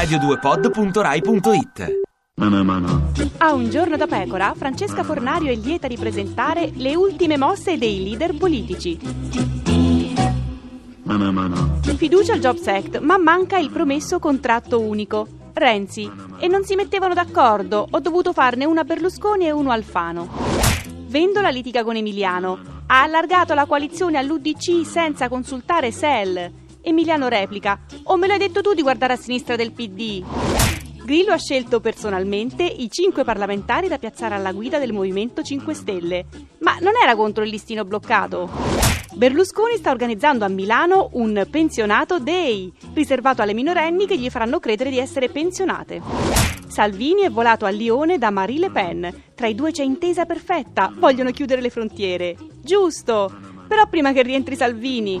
radio2pod.rai.it A un giorno da pecora, Francesca Fornario è lieta di presentare le ultime mosse dei leader politici. Fiducia al Jobs Act, ma manca il promesso contratto unico. Renzi. E non si mettevano d'accordo, ho dovuto farne una Berlusconi e uno Alfano. Vendola litiga con Emiliano. Ha allargato la coalizione all'UDC senza consultare SEL. Emiliano replica: O me l'hai detto tu di guardare a sinistra del PD? Grillo ha scelto personalmente i cinque parlamentari da piazzare alla guida del Movimento 5 Stelle. Ma non era contro il listino bloccato? Berlusconi sta organizzando a Milano un pensionato day, riservato alle minorenni che gli faranno credere di essere pensionate. Salvini è volato a Lione da Marie Le Pen. Tra i due c'è intesa perfetta, vogliono chiudere le frontiere. Giusto! Però prima che rientri Salvini.